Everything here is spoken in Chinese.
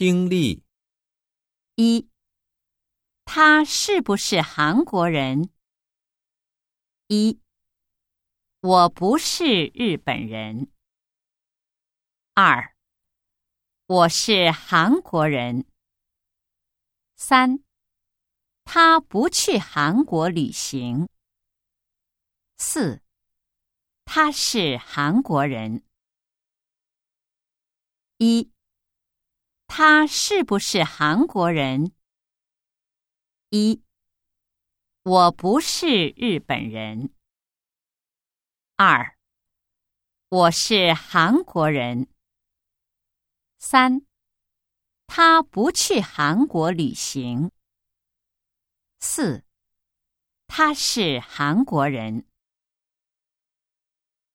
听力一，他是不是韩国人？一，我不是日本人。二，我是韩国人。三，他不去韩国旅行。四，他是韩国人。一，他是不是韩国人？一，我不是日本人。二，我是韩国人。三，他不去韩国旅行。四，他是韩国人。